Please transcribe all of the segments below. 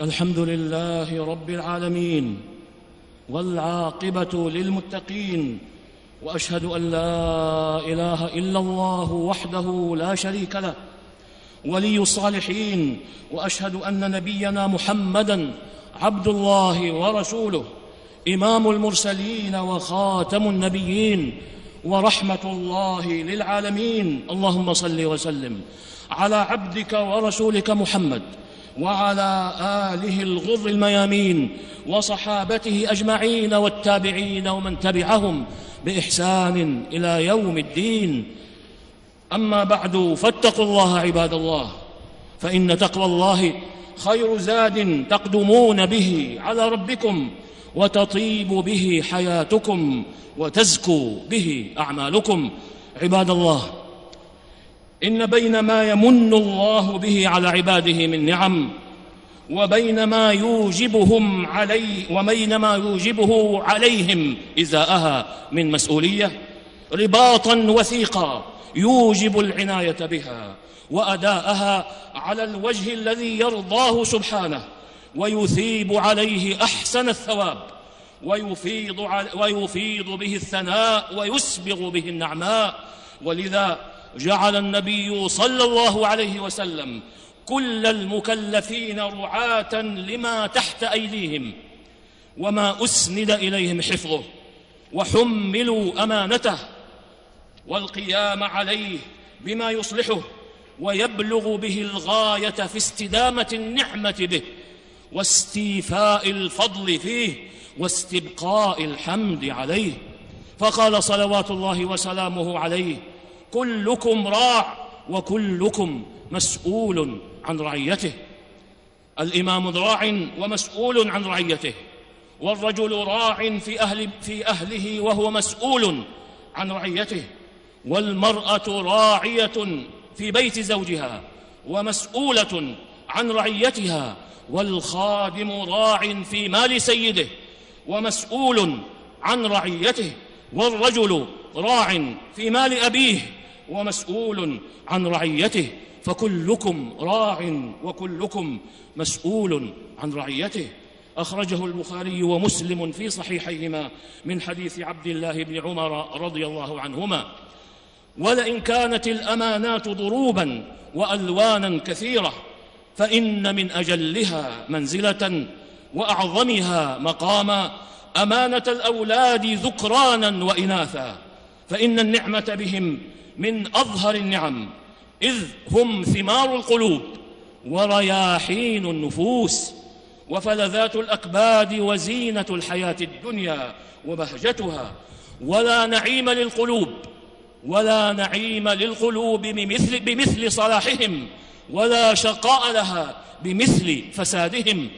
الحمد لله رب العالمين والعاقبة للمتقين وأشهد أن لا إله إلا الله وحده لا شريك له ولي الصالحين وأشهد أن نبينا محمدا عبد الله ورسوله إمام المرسلين وخاتم النبيين ورحمة الله للعالمين. اللهم صل وسلم على عبدك ورسولك محمد وعلى آله الغر الميامين وصحابته أجمعين والتابعين ومن تبعهم بإحسان إلى يوم الدين. أما بعد فاتقوا الله عباد الله فإن تقوى الله خير زاد تقدمون به على ربكم وتطيب به حياتكم وتزكو به أعمالكم. عباد الله إن بين ما يمن الله به على عباده من نعم وبين ما يوجبهم عليه وبين ما يوجبه عليهم إزاءها من مسؤولية رباطا وثيقا يوجب العناية بها وأداءها على الوجه الذي يرضاه سبحانه ويثيب عليه أحسن الثواب ويفيض, ويفيض به الثناء ويسبغ به النعماء. ولذا جعل النبي صلى الله عليه وسلم كل المكلفين رعاة لما تحت أيديهم وما أسند إليهم حفظه وحملوا أمانته والقيام عليه بما يصلحه ويبلغ به الغاية في استدامة النعمة به واستيفاء الفضل فيه واستبقاء الحمد عليه فقال صلوات الله وسلامه عليه كلكم راع وكلكم مسؤول عن رعيته. الإمام راع ومسؤول عن رعيته. والرجل راع في أهل في أهله وهو مسؤول عن رعيته. والمرأة راعية في بيت زوجها ومسؤولة عن رعيتها. والخادم راع في مال سيده ومسؤول عن رعيته. والرجل راع في مال أبيه ومسؤول عن رعيته فكلكم راع وكلكم مسؤول عن رعيته. أخرجه البخاري ومسلم في صحيحيهما من حديث عبد الله بن عمر رضي الله عنهما. ولئن كانت الأمانات ضروبا وألوانا كثيرة فإن من أجلها منزلة وأعظمها مقاما. أمانة الأولاد ذكرانا وإناثا فإن النعمة بهم من أظهر النعم إذ هم ثمار القلوب ورياحين النفوس وفلذات الأكباد وزينة الحياة الدنيا وبهجتها. ولا نعيم للقلوب ولا نعيم للقلوب بمثل, بمثل صلاحهم ولا شقاء لها بمثل فسادهم.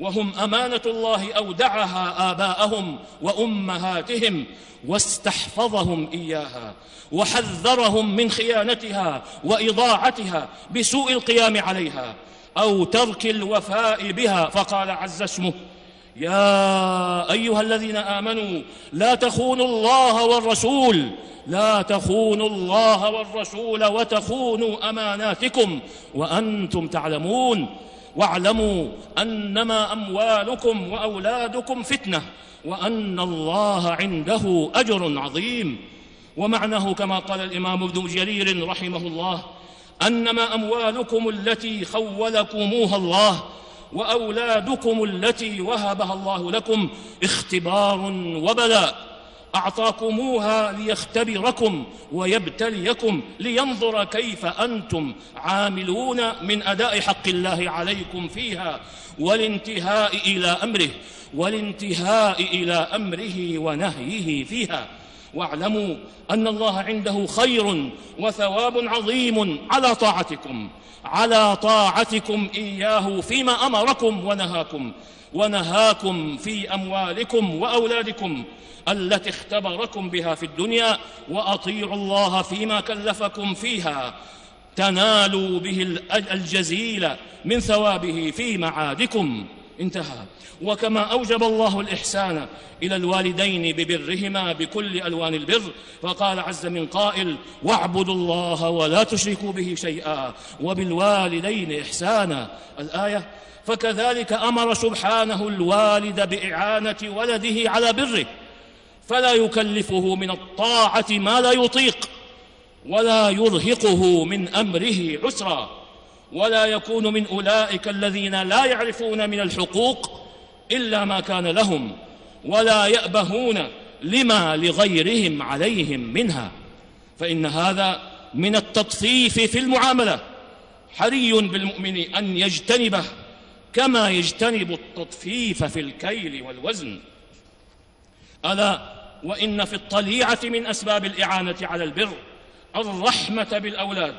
وهم أمانة الله أودعها آباءهم وأمهاتهم واستحفظهم إياها وحذرهم من خيانتها وإضاعتها بسوء القيام عليها أو ترك الوفاء بها فقال عز اسمه يا أيها الذين آمنوا لا تخونوا الله والرسول لا تخونوا الله والرسول وتخونوا أماناتكم وأنتم تعلمون. واعلموا أنما أموالكم وأولادكم فتنة وأن الله عنده أجر عظيم. ومعناه كما قال الإمام ابن جرير رحمه الله أنما أموالكم التي خولكموها الله وأولادكم التي وهبها الله لكم اختبار وبلاء. أعطاكموها ليختبركم ويبتليكم لينظر كيف أنتم عاملون من أداء حق الله عليكم فيها والانتهاء إلى أمره والانتهاء إلى أمره ونهيه فيها. واعلموا أن الله عنده خير وثواب عظيم على طاعتكم على طاعتكم إياه فيما أمركم ونهاكم. ونهاكم في أموالكم وأولادكم التي اختبركم بها في الدنيا وأطيعوا الله فيما كلفكم فيها. تنالوا به الجزيل من ثوابه في معادكم. انتهى. وكما أوجب الله الإحسان إلى الوالدين ببرهما بكل ألوان البر فقال عز من قائل واعبدوا الله ولا تشركوا به شيئا. وبالوالدين إحسانا. الآية فكذلك أمر سبحانه الوالد بإعانة ولده على بره فلا يكلفه من الطاعة ما لا يطيق ولا يرهقه من أمره عسرا ولا يكون من أولئك الذين لا يعرفون من الحقوق إلا ما كان لهم ولا يأبهون لما لغيرهم عليهم منها. فإن هذا من التطفيف في المعاملة حري بالمؤمن أن يجتنبه كما يجتنب التطفيف في الكيل والوزن. ألا وإن في الطليعة من أسباب الإعانة على البر الرحمة بالأولاد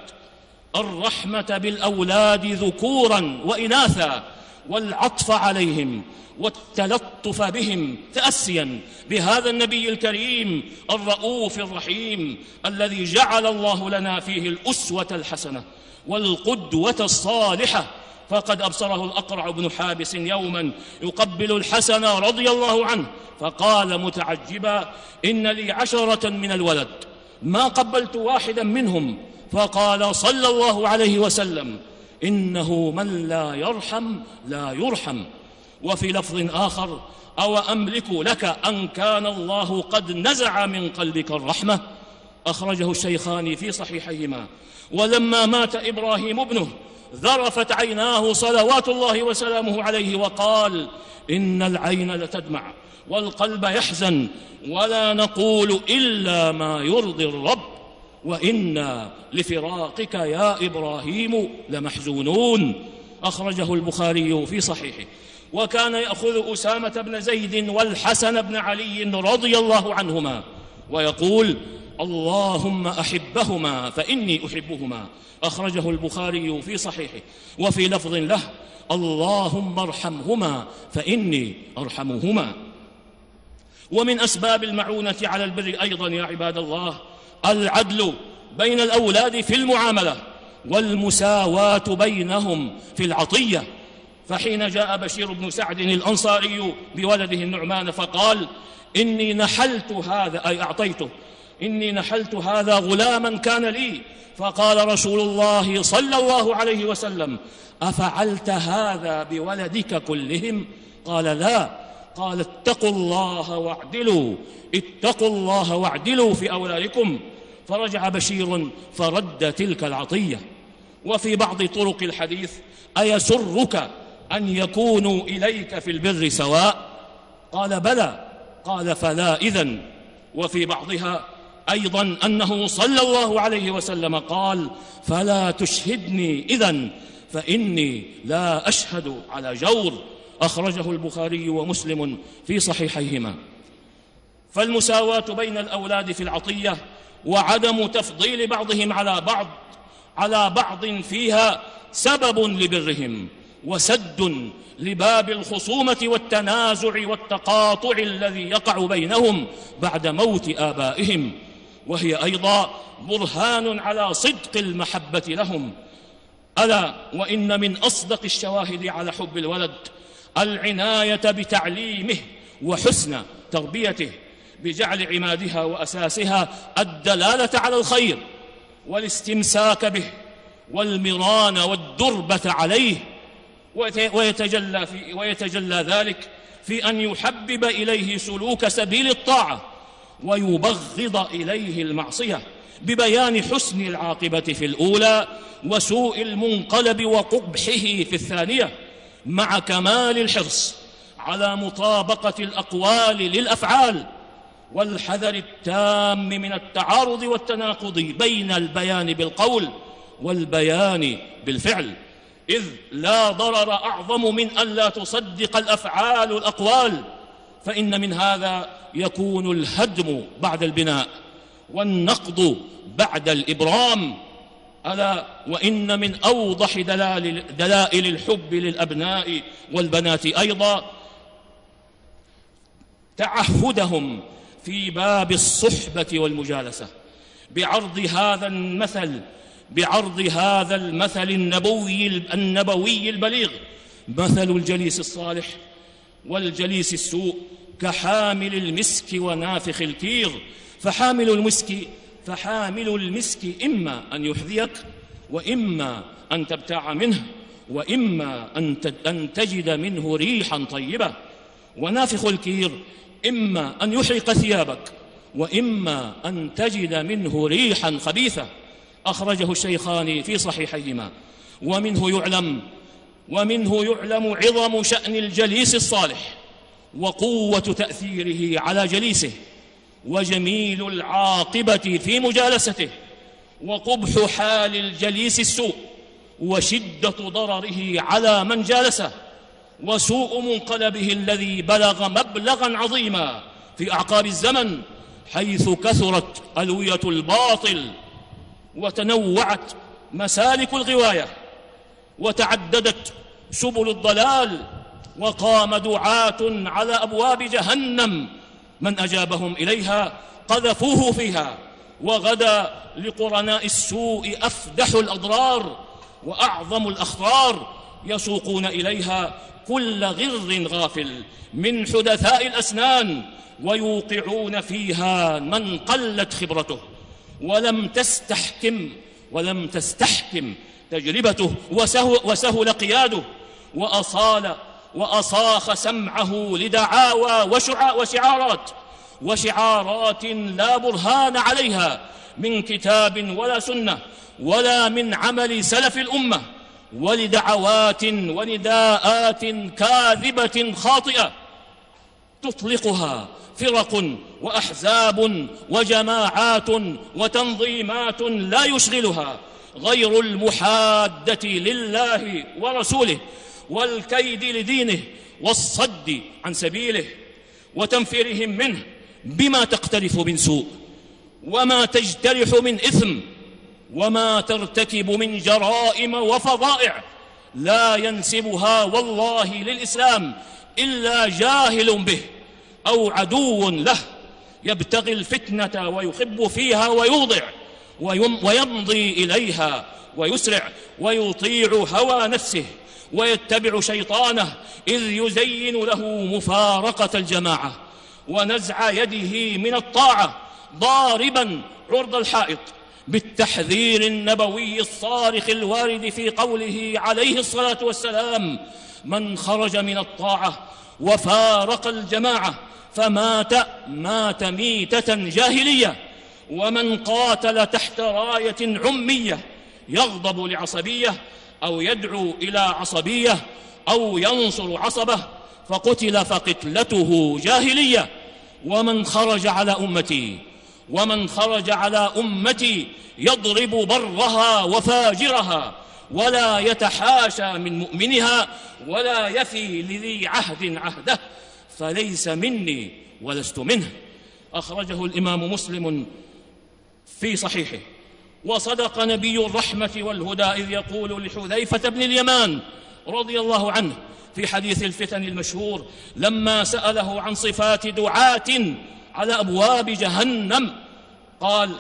الرحمة بالأولاد ذكورا وإناثا والعطف عليهم والتلطف بهم تأسيا بهذا النبي الكريم الرؤوف الرحيم الذي جعل الله لنا فيه الأسوة الحسنة والقدوة الصالحة فقد أبصره الأقرع بن حابس يوما يقبل الحسن رضي الله عنه فقال متعجبا إن لي عشرة من الولد ما قبلت واحدا منهم فقال صلى الله عليه وسلم إنه من لا يرحم لا يرحم. وفي لفظ آخر أو أملك لك أن كان الله قد نزع من قلبك الرحمة؟ أخرجه الشيخان في صحيحيهما. ولما مات إبراهيم ابنه ذرفت عيناه صلوات الله وسلامه عليه وقال إن العين لتدمع والقلب يحزن ولا نقول إلا ما يرضي الرب وأنا لفراقك يا إبراهيم لمحزونون. أخرجه البخاري في صحيحه. وكان يأخذ أسامة بن زيد والحسن بن علي رضي الله عنهما ويقول اللهم أحبهما فإني أحبهما. أخرجه البخاري في صحيحه. وفي لفظ له اللهم ارحمهما فإني أرحمهما. ومن أسباب المعونة على البر أيضا يا عباد الله العدل بين الأولاد في المعاملة والمساواة بينهم في العطية. فحين جاء بشير بن سعد الأنصاري بولده النعمان فقال إني نحلت هذا أي أعطيته. إني نحلت هذا غلاما كان لي. فقال رسول الله صلى الله عليه وسلم أفعلت هذا بولدك كلهم؟ قال لا. قال اتقوا الله واعدلوا. اتقوا الله واعدلوا في أولادكم. فرجع بشير فرد تلك العطية. وفي بعض طرق الحديث أيسرك أن يكونوا إليك في البر سواء؟ قال بلى. قال فلا إذن. وفي بعضها أيضا أنه صلى الله عليه وسلم قال فلا تشهدني اذا فإني لا أشهد على جور. أخرجه البخاري ومسلم في صحيحيهما. فالمساواة بين الأولاد في العطية وعدم تفضيل بعضهم على بعض على بعض فيها سبب لبرهم وسد لباب الخصومة والتنازع والتقاطع الذي يقع بينهم بعد موت آبائهم. وهي أيضا برهان على صدق المحبة لهم. ألا وإن من أصدق الشواهد على حب الولد العناية بتعليمه وحسن تربيته بجعل عمادها وأساسها الدلالة على الخير والاستمساك به والمران والدربة عليه. ويتجلى, في ويتجلى ذلك في أن يحبب إليه سلوك سبيل الطاعة. ويبغض إليه المعصية ببيان حسن العاقبة في الأولى وسوء المنقلب وقبحه في الثانية مع كمال الحرص على مطابقة الأقوال للأفعال والحذر التام من التعارض والتناقض بين البيان بالقول والبيان بالفعل إذ لا ضرر أعظم من الا تصدق الأفعال الأقوال فإن من هذا يكون الهدم بعد البناء والنقض بعد الإبرام. ألا وإن من أوضح دلائل, الحب للأبناء والبنات أيضا تعهدهم في باب الصحبة والمجالسة بعرض هذا المثل بعرض هذا المثل النبوي النبوي البليغ مثل الجليس الصالح والجليس السوء كحامل المسك ونافخ الكير فحامل المسك فحامل المسك إما أن يحذيك وإما أن تبتاع منه وإما أن تجد منه ريحا طيبة. ونافخ الكير إما أن يحرق ثيابك وإما أن تجد منه ريحا خبيثة. أخرجه الشيخان في صحيحيهما. ومنه يعلم ومنه يعلم عظم شأن الجليس الصالح وقوة تأثيره على جليسه وجميل العاقبة في مجالسته وقبح حال الجليس السوء وشدة ضرره على من جالسه وسوء منقلبه الذي بلغ مبلغا عظيما في أعقاب الزمن حيث كثرت ألوية الباطل وتنوعت مسالك الغواية وتعددت سبل الضلال وقام دعاة على أبواب جهنم من أجابهم إليها قذفوه فيها وغدا لقرناء السوء أفدح الأضرار وأعظم الأخطار يسوقون إليها كل غر غافل من حدثاء الأسنان ويوقعون فيها من قلت خبرته ولم تستحكم ولم تستحكم تجربته وسهل, قياده وأصال وأصاخ سمعه لدعاوى وشعارات وشعارات لا برهان عليها من كتاب ولا سنة ولا من عمل سلف الأمة ولدعوات ونداءات كاذبة خاطئة تطلقها فرق وأحزاب وجماعات وتنظيمات لا يشغلها غير المحادة لله ورسوله والكيد لدينه والصد عن سبيله وتنفيرهم منه بما تقترف من سوء وما تجترح من إثم وما ترتكب من جرائم وفظائع لا ينسبها والله للإسلام إلا جاهل به أو عدو له يبتغي الفتنة ويخب فيها ويوضع ويمضي إليها ويسرع ويطيع هوى نفسه ويتبع شيطانه إذ يزين له مفارقة الجماعة ونزع يده من الطاعة ضاربا عرض الحائط بالتحذير النبوي الصارخ الوارد في قوله عليه الصلاة والسلام من خرج من الطاعة وفارق الجماعة فمات مات ميتة جاهلية ومن قاتل تحت راية عمية يغضب لعصبية أو يدعو إلى عصبية أو ينصر عصبة فقتل فقتلته جاهلية. ومن خرج على أمتي ومن خرج على أمتي يضرب برها وفاجرها ولا يتحاشى من مؤمنها ولا يفي لذي عهد عهده فليس مني ولست منه. أخرجه الإمام مسلم في صحيحه. وصدق نبي الرحمة والهدى إذ يقول لحذيفة بن اليمان رضي الله عنه في حديث الفتن المشهور لما سأله عن صفات دعاة على أبواب جهنم قال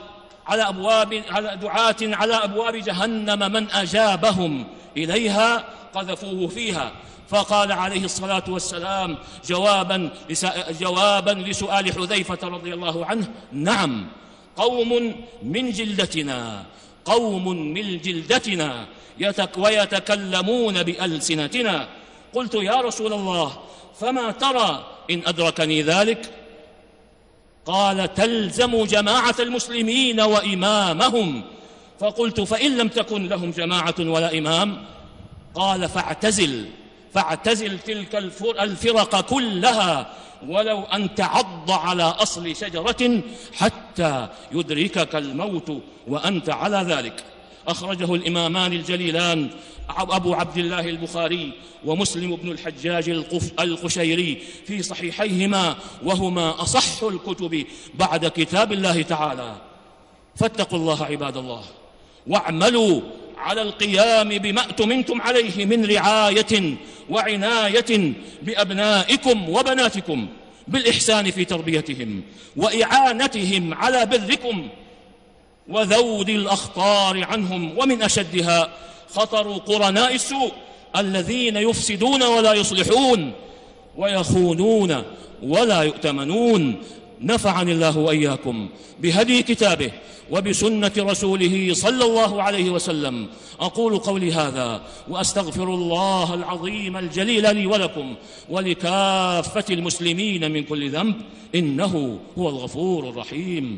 على أبواب على دعاة على أبواب جهنم من أجابهم إليها قذفوه فيها. فقال عليه الصلاة والسلام جوابا جوابا لسؤال حذيفة رضي الله عنه نعم. قوم من جلدتنا قوم من جلدتنا يتك ويتكلمون بألسنتنا. قلت يا رسول الله فما ترى إن أدركني ذلك؟ قال تلزم جماعة المسلمين وإمامهم. فقلت فإن لم تكن لهم جماعة ولا إمام؟ قال فاعتزل فاعتزل تلك الفرق كلها. ولو أن تعض على أصل شجرة حتى يدركك الموت وأنت على ذلك. أخرجه الإمامان الجليلان أبو عبد الله البخاري ومسلم بن الحجاج القشيري في صحيحيهما وهما أصح الكتب بعد كتاب الله تعالى. فاتقوا الله عباد الله واعملوا على القيام بما اؤتمنتم عليه من رعاية وعناية بأبنائكم وبناتكم بالإحسان في تربيتهم وإعانتهم على بركم وذود الأخطار عنهم ومن أشدها خطر قرناء السوء الذين يفسدون ولا يصلحون ويخونون ولا يؤتمنون نفعني الله وإياكم بهدي كتابه وبسنة رسوله صلى الله عليه وسلم. أقول قولي هذا وأستغفر الله العظيم الجليل لي ولكم ولكافة المسلمين من كل ذنب إنه هو الغفور الرحيم.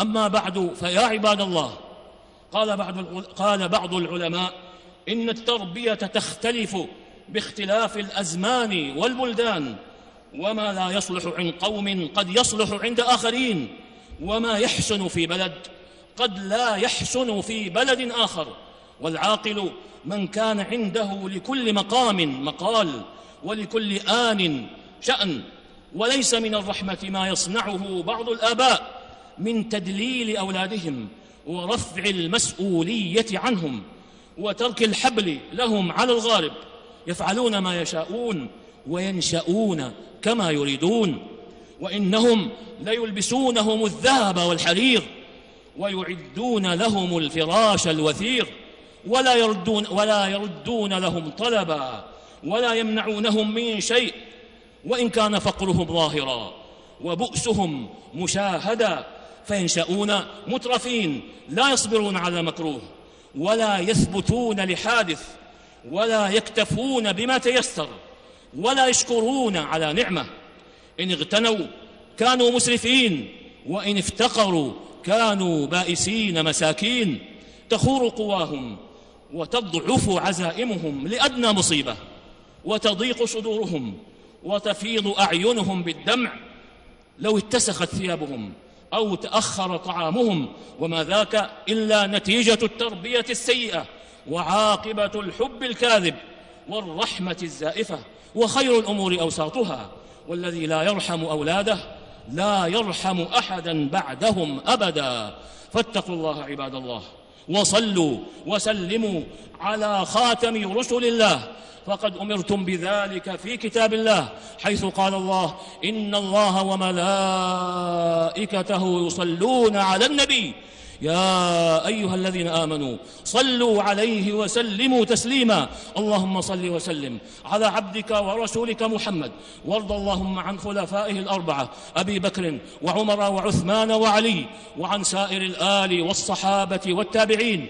أما بعد فيا عباد الله قال بعض قال بعض العلماء إن التربية تختلف باختلاف الأزمان والبلدان وما لا يصلح عند قوم قد يصلح عند آخرين وما يحسن في بلد قد لا يحسن في بلد آخر. والعاقل من كان عنده لكل مقام مقال ولكل آن شأن وليس من الرحمة ما يصنعه بعض الآباء. من تدليل أولادهم ورفع المسؤولية عنهم وترك الحبل لهم على الغارب يفعلون ما يشاءون وينشأون كما يريدون وإنهم ليلبسونهم الذهب والحرير ويعدون لهم الفراش الوثير ولا يردون, ولا يردون لهم طلبا ولا يمنعونهم من شيء وإن كان فقرهم ظاهرا وبؤسهم مشاهدا فينشأون مترفين لا يصبرون على مكروه ولا يثبتون لحادث ولا يكتفون بما تيسر ولا يشكرون على نعمة. إن اغتنوا كانوا مسرفين وإن افتقروا كانوا بائسين مساكين. تخور قواهم وتضعف عزائمهم لأدنى مصيبة وتضيق صدورهم وتفيض أعينهم بالدمع. لو اتسخت ثيابهم أو تأخر طعامهم وما ذاك إلا نتيجة التربية السيئة وعاقبة الحب الكاذب والرحمة الزائفة وخير الأمور أوساطها والذي لا يرحم أولاده لا يرحم أحدا بعدهم أبدا فاتقوا الله عباد الله وصلوا وسلموا على خاتم رسل الله. فقد أمرتم بذلك في كتاب الله حيث قال الله إن الله وملائكته يصلون على النبي. يا أيها الذين آمنوا صلوا عليه وسلموا تسليما. اللهم صل وسلم على عبدك ورسولك محمد. وارض اللهم عن خلفائه الأربعة أبي بكر وعمر وعثمان وعلي وعن سائر الآل والصحابة والتابعين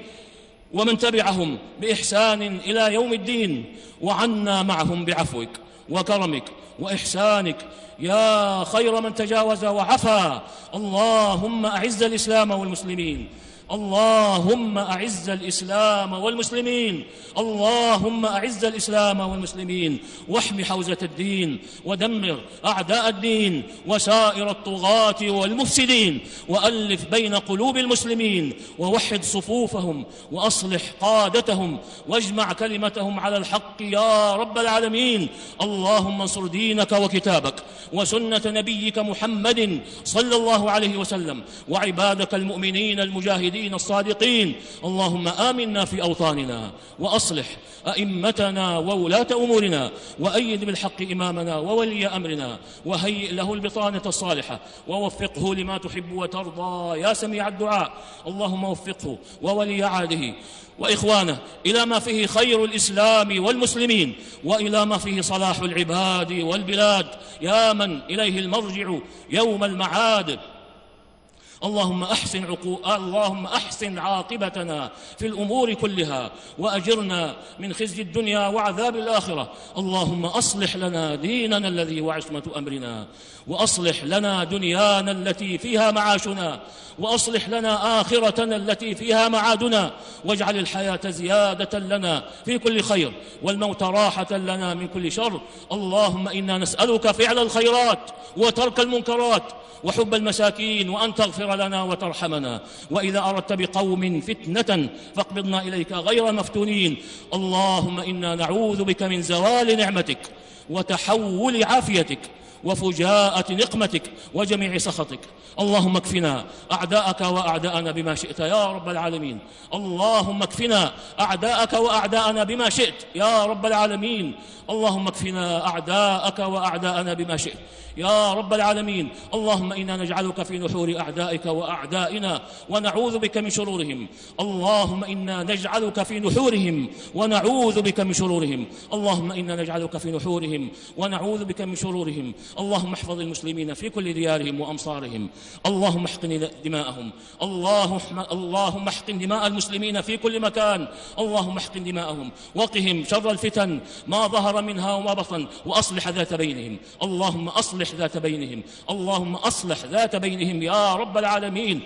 ومن تبعهم بإحسان إلى يوم الدين وعنا معهم بعفوك. وكرمك وإحسانك. يا خير من تجاوز وعفا. اللهم أعز الإسلام والمسلمين. اللهم أعز الإسلام والمسلمين. اللهم أعز الإسلام والمسلمين. واحم حوزة الدين. ودمر أعداء الدين. وسائر الطغاة والمفسدين. وألف بين قلوب المسلمين. ووحد صفوفهم. وأصلح قادتهم. واجمع كلمتهم على الحق يا رب العالمين. اللهم انصر دينك وكتابك. وسنة نبيك محمد صلى الله عليه وسلم وعبادك المؤمنين المجاهدين الصادقين. اللهم آمنا في أوطاننا وأصلح أئمتنا وولاة أمورنا وأيد بالحق إمامنا وولي أمرنا وهيئ له البطانة الصالحة ووفقه لما تحب وترضى. يا سميع الدعاء اللهم وفقه وولي عهده. وإخوانه إلى ما فيه خير الإسلام والمسلمين وإلى ما فيه صلاح العباد والبلاد. يا من إليه المرجع يوم المعاد. اللهم أحسن عقو... اللهم أحسن عاقبتنا في الأمور كلها وأجرنا من خزي الدنيا وعذاب الآخرة. اللهم أصلح لنا ديننا الذي وعصمة أمرنا وأصلح لنا دنيانا التي فيها معاشنا وأصلح لنا آخرتنا التي فيها معادنا واجعل الحياة زيادة لنا في كل خير والموت راحة لنا من كل شر. اللهم إنا نسألك فعل الخيرات وترك المنكرات وحب المساكين وأن تغفر لنا وترحمنا. وإذا أردت بقوم فتنة فاقبضنا إليك غير مفتونين. اللهم إنا نعوذ بك من زوال نعمتك وتحول عافيتك وفجاءة نقمتك وجميع سخطك. اللهم اكفنا أعداءك وأعداءنا بما شئت يا رب العالمين. اللهم اكفنا أعداءك وأعداءنا بما شئت يا رب العالمين. اللهم اكفنا أعداءك وأعداءنا بما شئت يا رب العالمين. اللهم إنا نجعلك في نحور أعدائك وأعدائنا ونعوذ بك من شرورهم. اللهم إنا نجعلك في نحورهم ونعوذ بك من شرورهم. اللهم إنا نجعلك في نحورهم ونعوذ بك من شرورهم اللهم احفظ المسلمين في كل ديارهم وأمصارهم. اللهم احقن دماءهم. اللهم احقن دماء المسلمين في كل مكان. اللهم احقن دماءهم. وقهم شر الفتن ما ظهر منها وما بطن وأصلح ذات بينهم. اللهم أصلح ذات بينهم. اللهم أصلح ذات بينهم يا رب العالمين.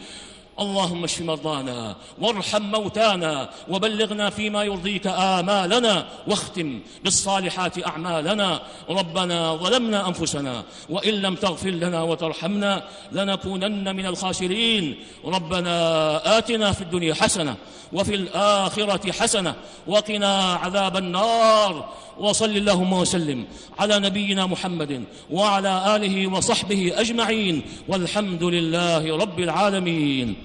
اللهم اشف مرضانا وارحم موتانا وبلغنا فيما يرضيك آمالنا واختم بالصالحات أعمالنا. ربنا ظلمنا أنفسنا وإن لم تغفر لنا وترحمنا لنكونن من الخاسرين. ربنا آتنا في الدنيا حسنة وفي الآخرة حسنة وقنا عذاب النار. وصل اللهم وسلم على نبينا محمد وعلى آله وصحبه أجمعين والحمد لله رب العالمين